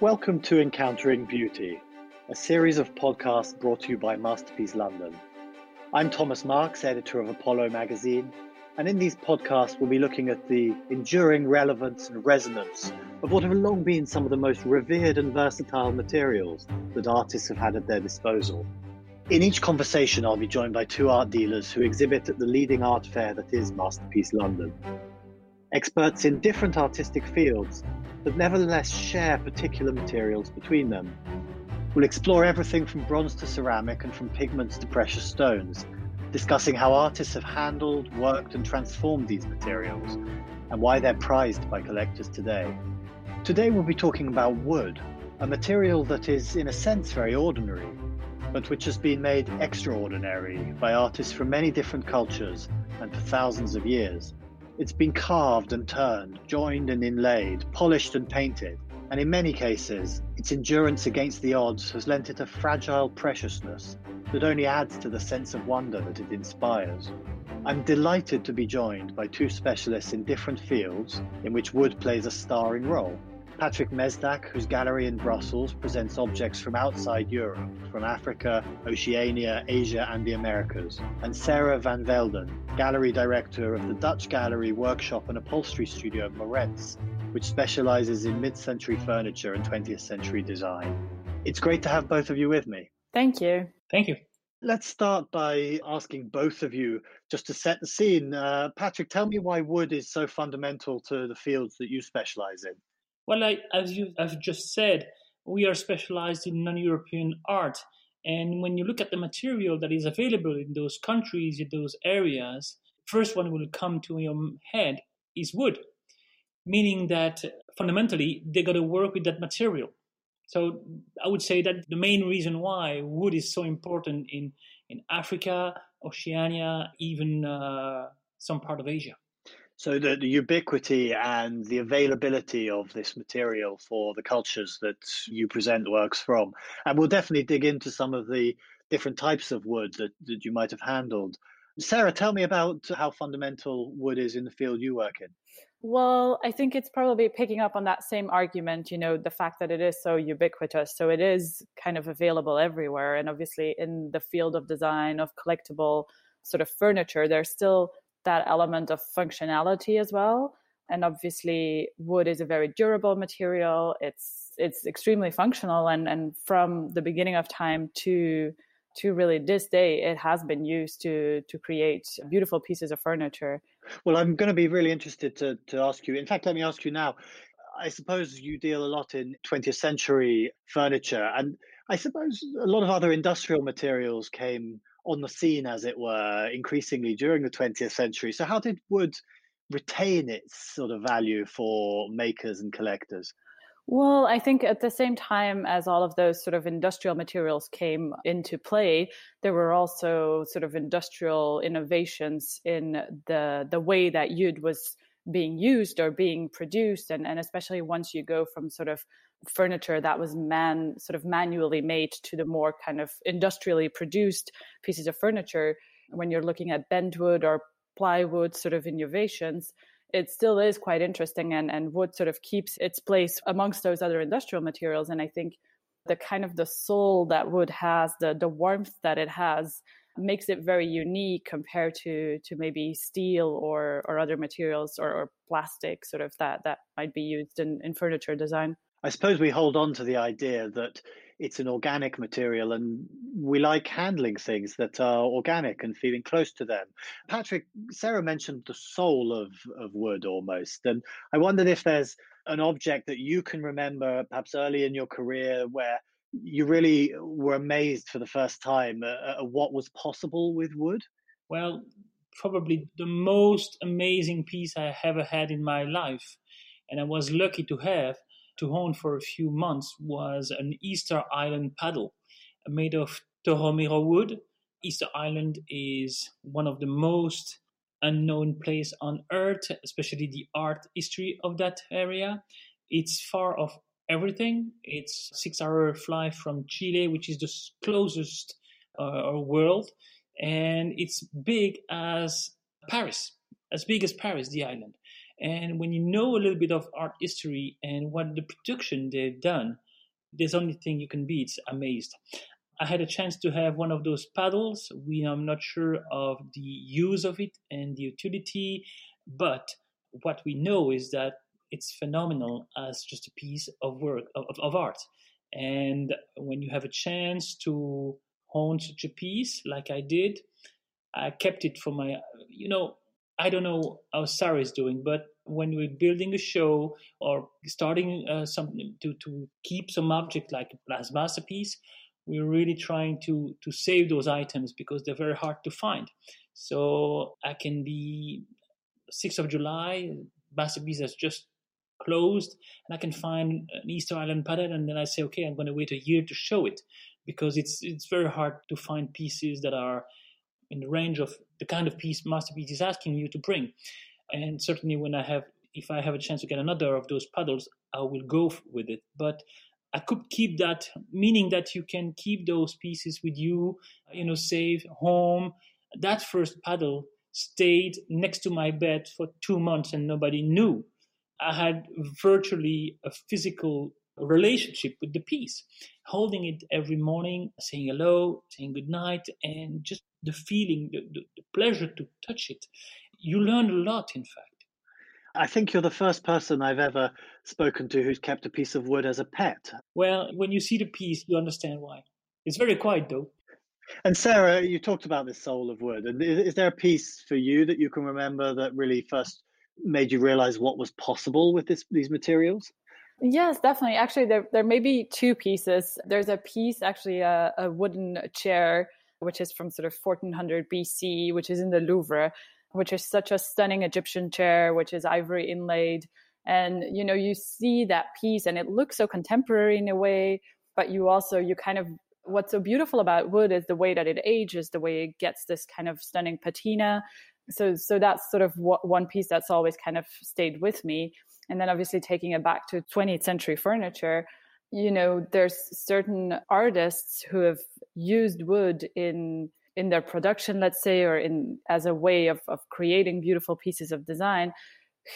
Welcome to Encountering Beauty, a series of podcasts brought to you by Masterpiece London. I'm Thomas Marks, editor of Apollo magazine, and in these podcasts, we'll be looking at the enduring relevance and resonance of what have long been some of the most revered and versatile materials that artists have had at their disposal. In each conversation, I'll be joined by two art dealers who exhibit at the leading art fair that is Masterpiece London. Experts in different artistic fields but nevertheless share particular materials between them. We'll explore everything from bronze to ceramic and from pigments to precious stones, discussing how artists have handled, worked, and transformed these materials, and why they're prized by collectors today. Today we'll be talking about wood, a material that is, in a sense, very ordinary, but which has been made extraordinary by artists from many different cultures and for thousands of years. It's been carved and turned, joined and inlaid, polished and painted, and in many cases, its endurance against the odds has lent it a fragile preciousness that only adds to the sense of wonder that it inspires. I'm delighted to be joined by two specialists in different fields in which wood plays a starring role. Patrick Mesdag, whose gallery in Brussels presents objects from outside Europe, from Africa, Oceania, Asia, and the Americas, and Sarah van Velden, gallery director of the Dutch gallery, workshop, and upholstery studio Morentz, which specializes in mid century furniture and 20th century design. It's great to have both of you with me. Thank you. Thank you. Let's start by asking both of you just to set the scene. Uh, Patrick, tell me why wood is so fundamental to the fields that you specialize in. Well, like, as you have just said, we are specialized in non-European art. And when you look at the material that is available in those countries, in those areas, first one will come to your head is wood, meaning that fundamentally they got to work with that material. So I would say that the main reason why wood is so important in, in Africa, Oceania, even uh, some part of Asia. So the, the, ubiquity and the availability of this material for the cultures that you present works from. And we'll definitely dig into some of the different types of wood that, that you might have handled. Sarah, tell me about how fundamental wood is in the field you work in. Well, I think it's probably picking up on that same argument, you know, the fact that it is so ubiquitous. So it is kind of available everywhere. And obviously, in the field of design, of collectible sort of furniture, there's still that element of functionality as well. And obviously, wood is a very durable material. It's it's extremely functional, and and from the beginning of time to to really this day, it has been used to to create beautiful pieces of furniture. Well, I'm going to be really interested to to ask you. In fact, let me ask you now. I suppose you deal a lot in 20th century furniture, and I suppose a lot of other industrial materials came on the scene, as it were, increasingly during the 20th century. So, how did wood retain its sort of value for makers and collectors? Well, I think at the same time as all of those sort of industrial materials came into play, there were also sort of industrial innovations in the the way that wood was being used or being produced and, and especially once you go from sort of furniture that was man sort of manually made to the more kind of industrially produced pieces of furniture. When you're looking at bentwood or plywood sort of innovations it still is quite interesting and, and wood sort of keeps its place amongst those other industrial materials. And i think the kind of the soul that wood has the the warmth that it has makes it very unique compared to to maybe steel or or other materials or, or plastic sort of that that might be used in, in furniture design I suppose we hold on to the idea that it's an organic material and we like handling things that are organic and feeling close to them. Patrick, Sarah mentioned the soul of, of wood almost. And I wondered if there's an object that you can remember perhaps early in your career where you really were amazed for the first time at, at what was possible with wood? Well, probably the most amazing piece I ever had in my life, and I was lucky to have to own for a few months was an Easter Island paddle made of Toromiro wood. Easter Island is one of the most unknown place on earth, especially the art history of that area. It's far off everything. It's six hour flight from Chile, which is the closest uh, world, and it's big as Paris, as big as Paris, the island. And when you know a little bit of art history and what the production they've done, there's only thing you can be. It's amazed. I had a chance to have one of those paddles. We I'm not sure of the use of it and the utility, but what we know is that it's phenomenal as just a piece of work of, of art. And when you have a chance to hone such a piece like I did, I kept it for my, you know, I don't know how Sarah is doing, but when we're building a show or starting uh, something to, to keep some object like a masterpiece, we're really trying to to save those items because they're very hard to find. So I can be 6th of July, masterpiece has just closed, and I can find an Easter Island pattern, and then I say, okay, I'm going to wait a year to show it because it's it's very hard to find pieces that are in the range of the kind of piece masterpiece is asking you to bring. And certainly, when I have, if I have a chance to get another of those paddles, I will go with it. But I could keep that, meaning that you can keep those pieces with you, you know, safe, home. That first paddle stayed next to my bed for two months and nobody knew. I had virtually a physical relationship with the piece, holding it every morning, saying hello, saying good night, and just the feeling, the, the, the pleasure to touch it. You learn a lot, in fact. I think you're the first person I've ever spoken to who's kept a piece of wood as a pet. Well, when you see the piece, you understand why. It's very quiet, though. And Sarah, you talked about this soul of wood. And is, is there a piece for you that you can remember that really first made you realize what was possible with this, these materials? Yes, definitely. Actually, there, there may be two pieces. There's a piece, actually, a, a wooden chair, which is from sort of 1400 BC, which is in the Louvre which is such a stunning Egyptian chair, which is ivory inlaid. And, you know, you see that piece and it looks so contemporary in a way, but you also, you kind of, what's so beautiful about wood is the way that it ages, the way it gets this kind of stunning patina. So, so that's sort of what, one piece that's always kind of stayed with me. And then obviously taking it back to 20th century furniture, you know, there's certain artists who have used wood in in their production, let's say, or in as a way of, of creating beautiful pieces of design,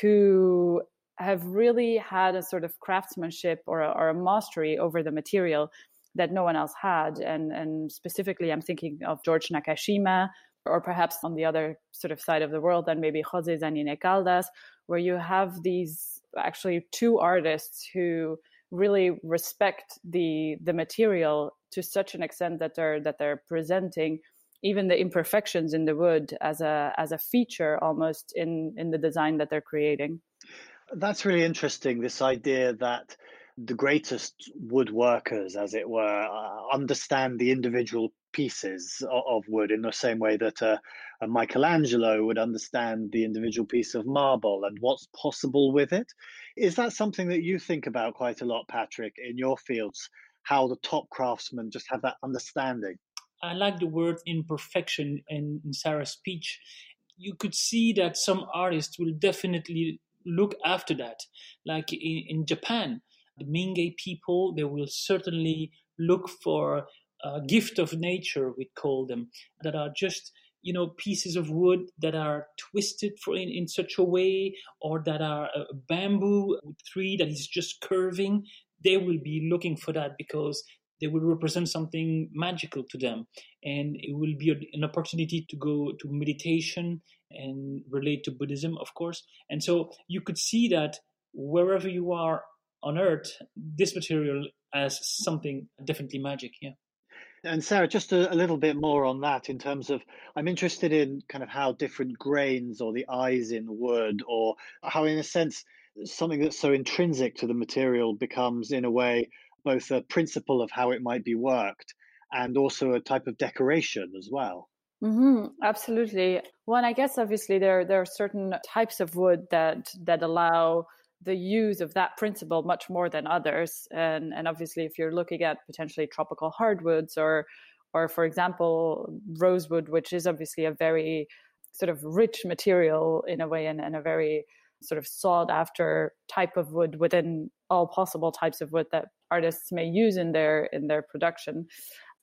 who have really had a sort of craftsmanship or a, or a mastery over the material that no one else had. And, and specifically, I'm thinking of George Nakashima, or perhaps on the other sort of side of the world, then maybe Jose Zanine Caldas, where you have these actually two artists who really respect the the material to such an extent that they're that they're presenting even the imperfections in the wood as a as a feature almost in in the design that they're creating. That's really interesting this idea that the greatest woodworkers as it were uh, understand the individual pieces of, wood in the same way that a michelangelo would understand the individual piece of marble and what's possible with it is that something that you think about quite a lot patrick in your fields how the top craftsmen just have that understanding I like the word imperfection in, in Sarah's speech. You could see that some artists will definitely look after that. Like in, in Japan, the Mingei people, they will certainly look for a gift of nature, we call them, that are just you know pieces of wood that are twisted for in, in such a way or that are a bamboo tree that is just curving. They will be looking for that because they will represent something magical to them. And it will be an opportunity to go to meditation and relate to buddhism of course. And so you could see that wherever you are on earth this material as something definitely magic yeah and Sarah, just a, a, little bit more on that in terms of, I'm interested in kind of how different grains or the eyes in wood, or how, in a sense, something that's so intrinsic to the material becomes, in a way, both a principle of how it might be worked and also a type of decoration as well. Mm-hmm, absolutely. One, I guess, obviously, there there are certain types of wood that that allow the use of that principle much more than others. And and obviously, if you're looking at potentially tropical hardwoods or or for example, rosewood, which is obviously a very sort of rich material in a way and, and a very sort of sought after type of wood within all possible types of wood that artists may use in their in their production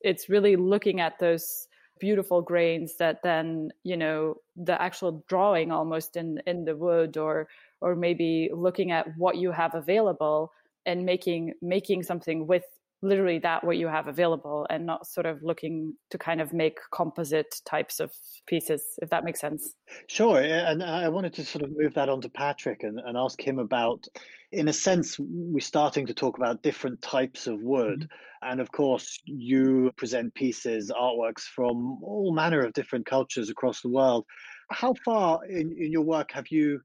it's really looking at those beautiful grains that then you know the actual drawing almost in in the wood or or maybe looking at what you have available and making making something with literally that what you have available and not sort of looking to kind of make composite types of pieces if that makes sense. Sure and i wanted to sort of move that on to patrick and, and ask him about in a sense we're starting to talk about different types of wood. Mm-hmm. and of course you present pieces artworks from all manner of different cultures across the world. How far in, in your work have you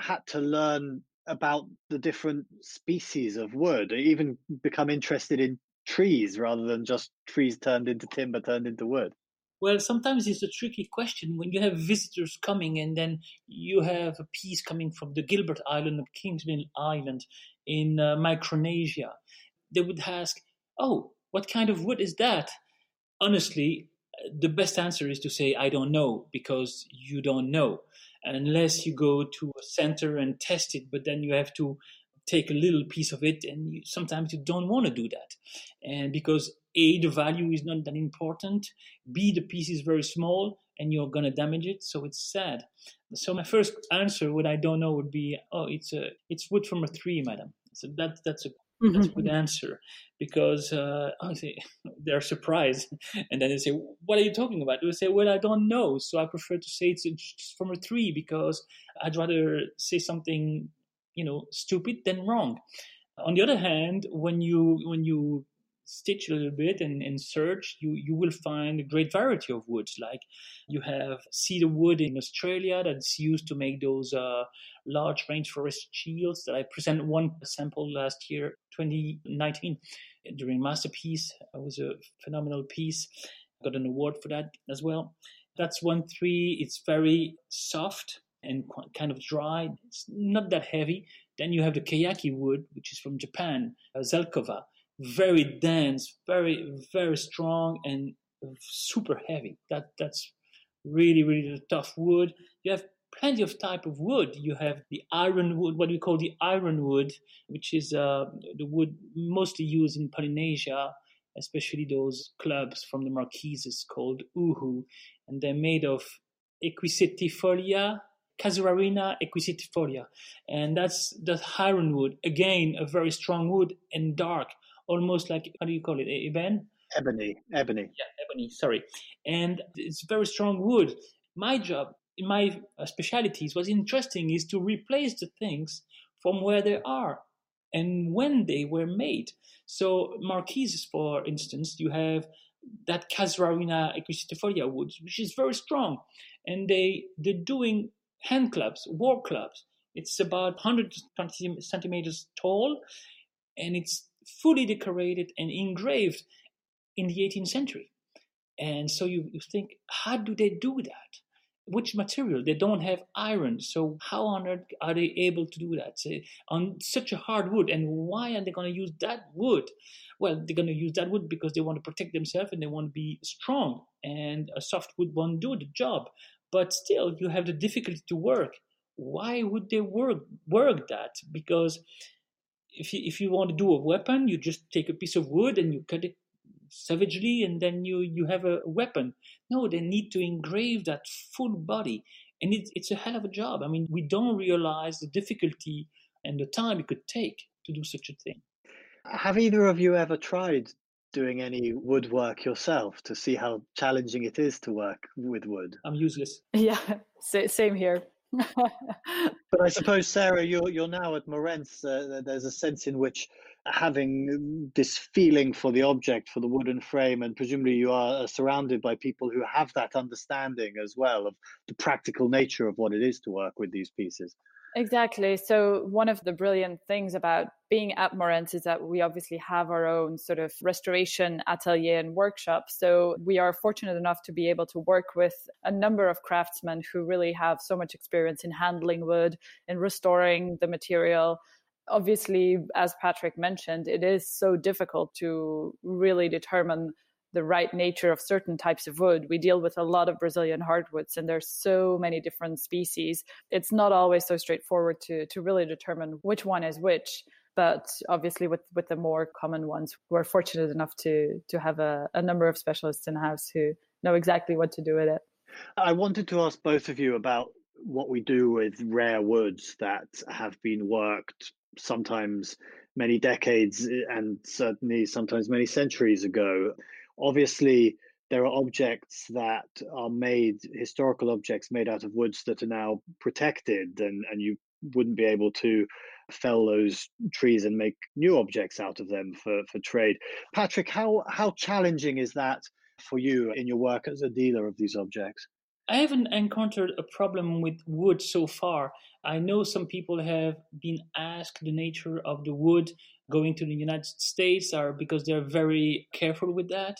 had to learn about the different species of wood, even become interested in trees rather than just trees turned into timber turned into wood? Well, sometimes it's a tricky question when you have visitors coming and then you have a piece coming from the Gilbert Island of Kingsmill Island in uh, Micronesia. They would ask, Oh, what kind of wood is that? Honestly, the best answer is to say, I don't know, because you don't know unless you go to a center and test it, but then you have to take a little piece of it, and you, sometimes you don't want to do that, and because a the value is not that important, b the piece is very small, and you're gonna damage it, so it's sad. So my first answer, what I don't know, would be, oh, it's a it's wood from a tree, madam. So that that's a Mm-hmm. That's a good answer because uh, they're surprised, and then they say, "What are you talking about?" They say, "Well, I don't know." So I prefer to say it's from a tree because I'd rather say something, you know, stupid than wrong. On the other hand, when you when you stitch a little bit and, and search, you, you will find a great variety of woods. Like you have cedar wood in Australia that's used to make those uh, large rainforest shields that I presented one sample last year, 2019, during Masterpiece. It was a phenomenal piece. Got an award for that as well. That's one tree. It's very soft and kind of dry. It's not that heavy. Then you have the keyaki wood, which is from Japan, uh, Zelkova, very dense, very very strong, and super heavy. That that's really really tough wood. You have plenty of type of wood. You have the ironwood, what we call the ironwood, which is uh, the wood mostly used in Polynesia, especially those clubs from the Marquises called uhu, and they're made of equisetifolia, Casuarina equisetifolia, and that's the ironwood. Again, a very strong wood and dark, almost like how do you call it, eben? Ebony, ebony. Yeah, ebony. Sorry, and it's very strong wood. My job in my uh, specialities, what's interesting is to replace the things from where they are and when they were made. So marquises, for instance, you have that Casuarina equisetifolia wood, which is very strong, and they they're doing hand clubs, war clubs. It's about 120 centimeters tall, and it's fully decorated and engraved in the 18th century. And so you, you think, how do they do that? which material? They don't have iron. So how on earth are they able to do that Say, on such a hard wood? And why are they going to use that wood? Well, they're going to use that wood because they want to protect themselves and they want to be strong. And a soft wood won't do the job. But still, you have the difficulty to work. Why would they work work that? Because if you, if you want to do a weapon, you just take a piece of wood and you cut it savagely and then you you have a weapon. No they need to engrave that full body and it's it's a hell of a job. I mean we don't realize the difficulty and the time it could take to do such a thing. Have either of you ever tried doing any woodwork yourself to see how challenging it is to work with wood? I'm useless. Yeah same here but I suppose, Sarah, you're you're now at Morentz. Uh, there's a sense in which having this feeling for the object, for the wooden frame, and presumably you are surrounded by people who have that understanding as well of the practical nature of what it is to work with these pieces. Exactly. So, one of the brilliant things about being at Morentz is that we obviously have our own sort of restoration atelier and workshop. So, we are fortunate enough to be able to work with a number of craftsmen who really have so much experience in handling wood, in restoring the material. Obviously, as Patrick mentioned, it is so difficult to really determine the right nature of certain types of wood. We deal with a lot of Brazilian hardwoods and there's so many different species. It's not always so straightforward to to really determine which one is which. But obviously with, with the more common ones, we're fortunate enough to to have a, a number of specialists in house who know exactly what to do with it. I wanted to ask both of you about what we do with rare woods that have been worked sometimes many decades and certainly sometimes many centuries ago. Obviously, there are objects that are made, historical objects made out of woods that are now protected, and, and you wouldn't be able to fell those trees and make new objects out of them for, for trade. Patrick, how, how challenging is that for you in your work as a dealer of these objects? I haven't encountered a problem with wood so far. I know some people have been asked the nature of the wood going to the United States are because they're very careful with that.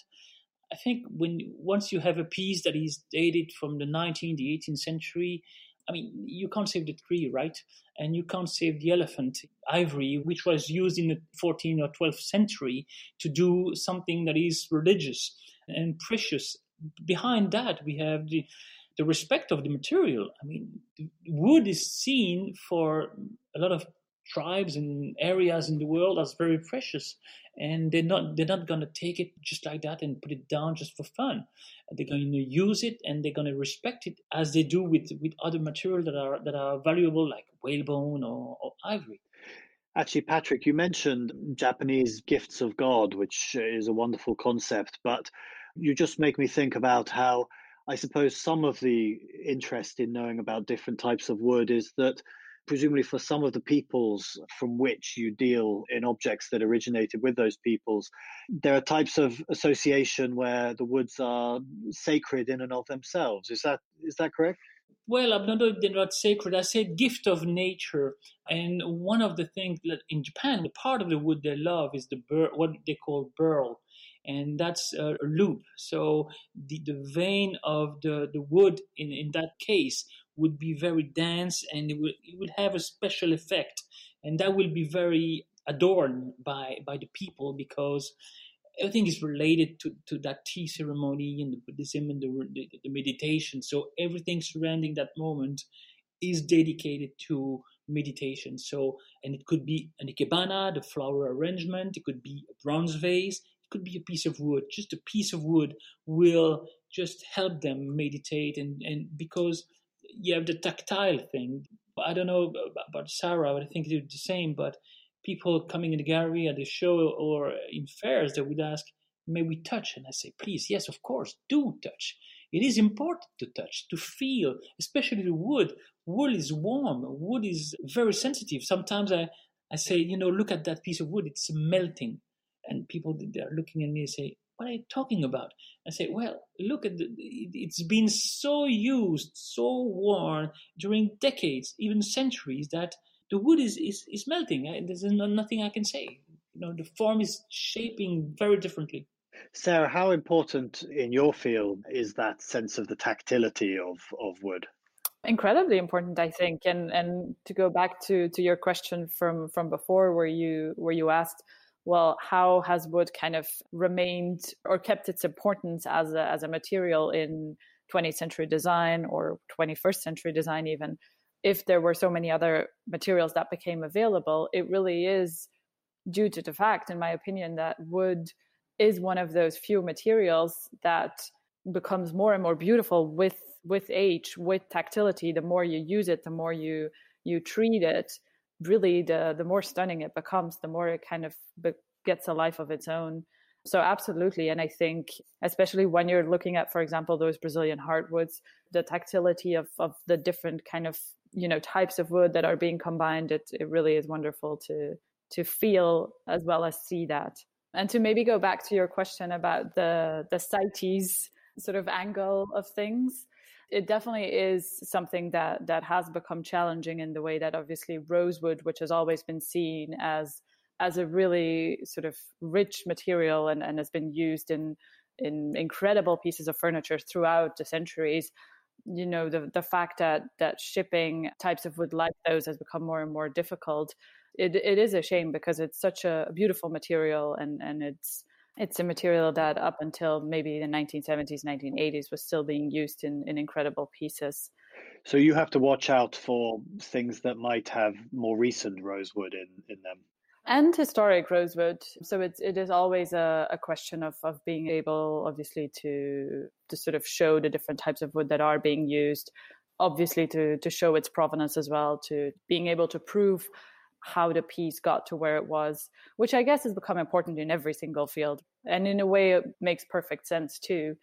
I think when once you have a piece that is dated from the 19th, the 18th century, I mean, you can't save the tree, right? And you can't save the elephant. Ivory, which was used in the 14th or 12th century to do something that is religious and precious. Behind that, we have the the respect of the material. I mean, wood is seen for a lot of tribes and areas in the world as very precious, and they're not they're not going to take it just like that and put it down just for fun. They're going to use it and they're going to respect it as they do with with other material that are that are valuable like whalebone or, or ivory. Actually, Patrick, you mentioned Japanese gifts of God, which is a wonderful concept, but you just make me think about how I suppose some of the interest in knowing about different types of wood is that presumably for some of the peoples from which you deal in objects that originated with those peoples, there are types of association where the woods are sacred in and of themselves. Is that is that correct? Well, I'm not they're not sacred. I said gift of nature, and one of the things that in Japan, the part of the wood they love is the bur- what they call burl, and that's uh, a loop. So the, the vein of the, the wood in, in that case would be very dense and it would, it would have a special effect. And that will be very adorned by, by the people because everything is related to, to that tea ceremony and the Buddhism and the, the, the meditation. So everything surrounding that moment is dedicated to meditation. So, and it could be an ikebana, the flower arrangement. It could be a bronze vase it could be a piece of wood. Just a piece of wood will just help them meditate, and and because you have the tactile thing. I don't know about Sarah, but I think it's the same. But people coming in the gallery at the show or in fairs, they would ask, "May we touch?" And I say, "Please, yes, of course, do touch." It is important to touch, to feel, especially the wood. Wood is warm. Wood is very sensitive. Sometimes I, I say, you know, look at that piece of wood. It's melting and people they're looking at me and say, "What are you talking about?" I say, "Well, look at the, it's been so used, so worn during decades, even centuries, that the wood is is, is melting. There's nothing I can say. You know, the form is shaping very differently." Sarah, how important in your field is that sense of the tactility of, of wood? incredibly important i think and and to go back to to your question from from before where you where you asked well, how has wood kind of remained or kept its importance as a, as a material in 20th century design or 21st century design, even if there were so many other materials that became available? It really is due to the fact, in my opinion, that wood is one of those few materials that becomes more and more beautiful with with age with tactility the more you use it the more you you treat it really the the more stunning it becomes the more it kind of be- gets a life of its own. So absolutely. And i think especially when you're looking at for example those brazilian hardwoods the tactility of of the different kind of you know types of wood that are being combined it it really is wonderful to to feel as well as see that. And to maybe go back to your question about the the CITES sort of angle of things it definitely is something that that has become challenging in the way that obviously rosewood, which has always been seen as as a really sort of rich material and, and has been used in in incredible pieces of furniture throughout the centuries you know the the fact that that shipping types of wood like those has become more and more difficult it it is a shame because it's such a beautiful material and and it's it's a material that up until maybe the 1970s 1980s was still being used in, in incredible pieces. So you have to watch out for things that might have more recent rosewood in, in them. And historic rosewood. So it's it is always a, a question of, of being able obviously to to sort of show the different types of wood that are being used obviously to to show its provenance as well to being able to prove how the piece got to where it was, which I guess has become important in every single field. And in a way, it makes perfect sense too.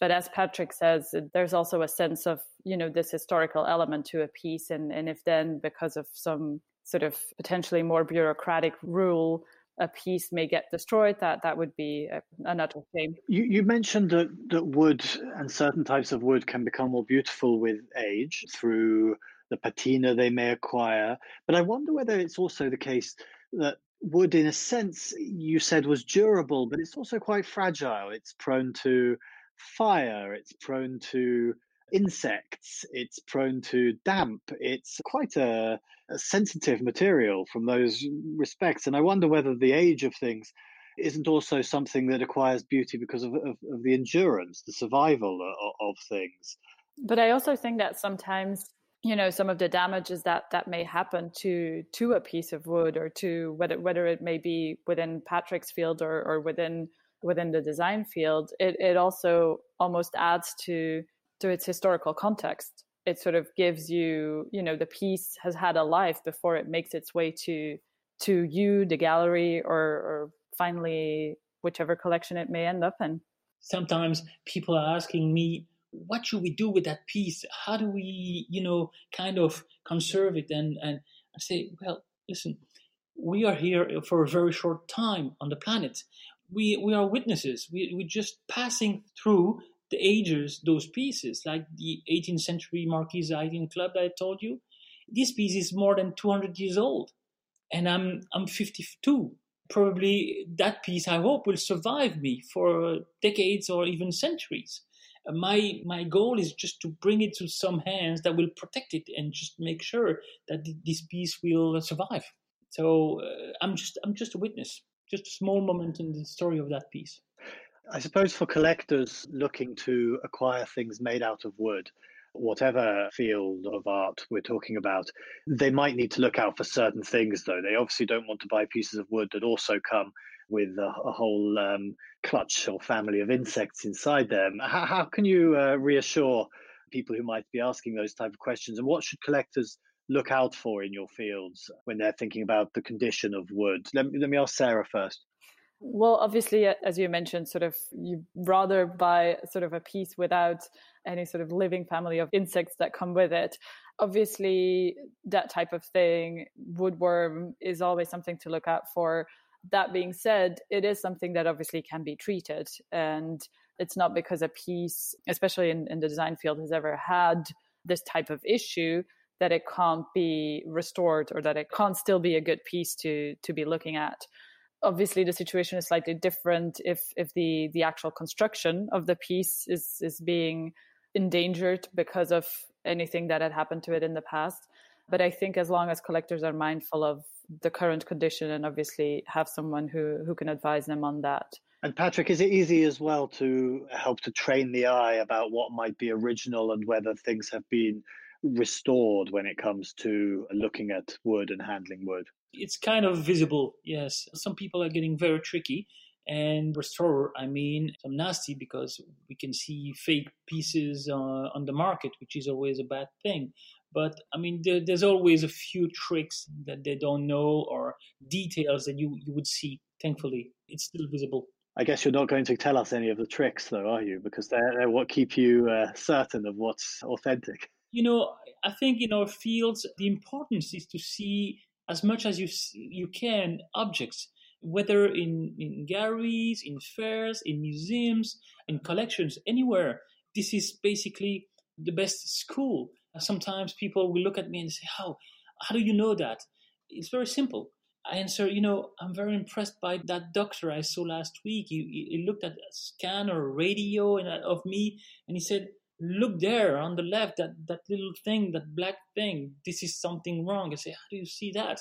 But as Patrick says, there's also a sense of, you know, this historical element to a piece. And, and if then, because of some sort of potentially more bureaucratic rule, a piece may get destroyed, that that would be a, another shame. You, you mentioned that, that wood and certain types of wood can become more beautiful with age through the patina they may acquire. But I wonder whether it's also the case that wood, in a sense, you said was durable, but it's also quite fragile. It's prone to fire, it's prone to insects, it's prone to damp. It's quite a, a sensitive material from those respects. And I wonder whether the age of things isn't also something that acquires beauty because of, of, of the endurance, the survival uh, of, of, things. But I also think that sometimes you know some of the damages that that may happen to to a piece of wood or to whether whether it may be within Patrick's field or or within within the design field it it also almost adds to to its historical context. It sort of gives you you know the piece has had a life before it makes its way to to you the gallery or or finally whichever collection it may end up in. Sometimes people are asking me what should we do with that piece? How do we, you know, kind of conserve it? And, and say, well, listen, we are here for a very short time on the planet. We, we are witnesses. We, we're just passing through the ages, those pieces, like the 18th century Marquise Haydn Club that I told you. This piece is more than 200 years old. And I'm, I'm 52. Probably that piece, I hope, will survive me for decades or even centuries my my goal is just to bring it to some hands that will protect it and just make sure that this piece will survive. So uh, I'm just I'm just a witness, just a small moment in the story of that piece. I suppose for collectors looking to acquire things made out of wood, whatever field of art we're talking about, they might need to look out for certain things, though. They obviously don't want to buy pieces of wood that also come with a, a whole um, clutch or family of insects inside them. How, how can you uh, reassure people who might be asking those type of questions? And what should collectors look out for in your fields when they're thinking about the condition of wood? Let me, let me ask Sarah first. Well, obviously, as you mentioned, sort of you rather buy sort of a piece without any sort of living family of insects that come with it. Obviously, that type of thing, woodworm, is always something to look out for that being said, it is something that obviously can be treated. And it's not because a piece, especially in, in the design field, has ever had this type of issue that it can't be restored or that it can't still be a good piece to to be looking at obviously the situation is slightly different if if the the actual construction of the piece is is being endangered because of anything that had happened to it in the past. But i think as long as collectors are mindful of the current condition and obviously have someone who who can advise them on that. And patrick is it easy as well to help to train the eye about what might be original and whether things have been restored when it comes to looking at wood and handling wood? It's kind of visible yes. Some people are getting very tricky and restore i mean some nasty because we can see fake pieces uh, on the market which is always a bad thing but I mean, there, there's always a few tricks that they don't know or details that you, you would see. Thankfully, it's still visible. I guess you're not going to tell us any of the tricks, though, are you? Because they're, they're what keep you uh, certain of what's authentic. You know, I think in our fields, the importance is to see as much as you you can objects, whether in, in galleries, in fairs, in museums, in collections, anywhere. This is basically the best school Sometimes people will look at me and say, "How? How do you know that?" It's very simple. I answer, you know, I'm very impressed by that doctor I saw last week. He, he looked at a scan or radio uh, of me, and he said, "Look there on the left, that that little thing, that black thing. This is something wrong." I say, "How do you see that?"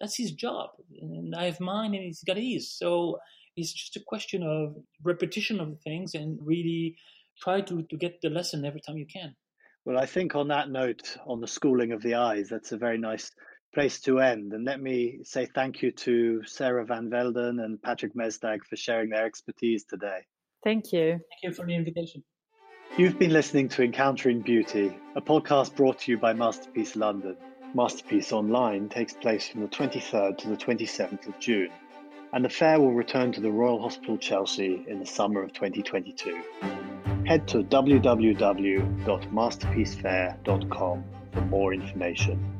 That's his job, and I have mine, and he's got his. So it's just a question of repetition of things and really try to to get the lesson every time you can. Well, I think on that note, on the schooling of the eyes, that's a very nice place to end. And let me say thank you to Sarah Van Velden and Patrick Mesdag for sharing their expertise today. Thank you. Thank you for the invitation. You've been listening to Encountering Beauty, a podcast brought to you by Masterpiece London. Masterpiece Online takes place from the 23rd to the 27th of June, and the fair will return to the Royal Hospital Chelsea in the summer of 2022. Head to www.masterpiecefair.com for more information.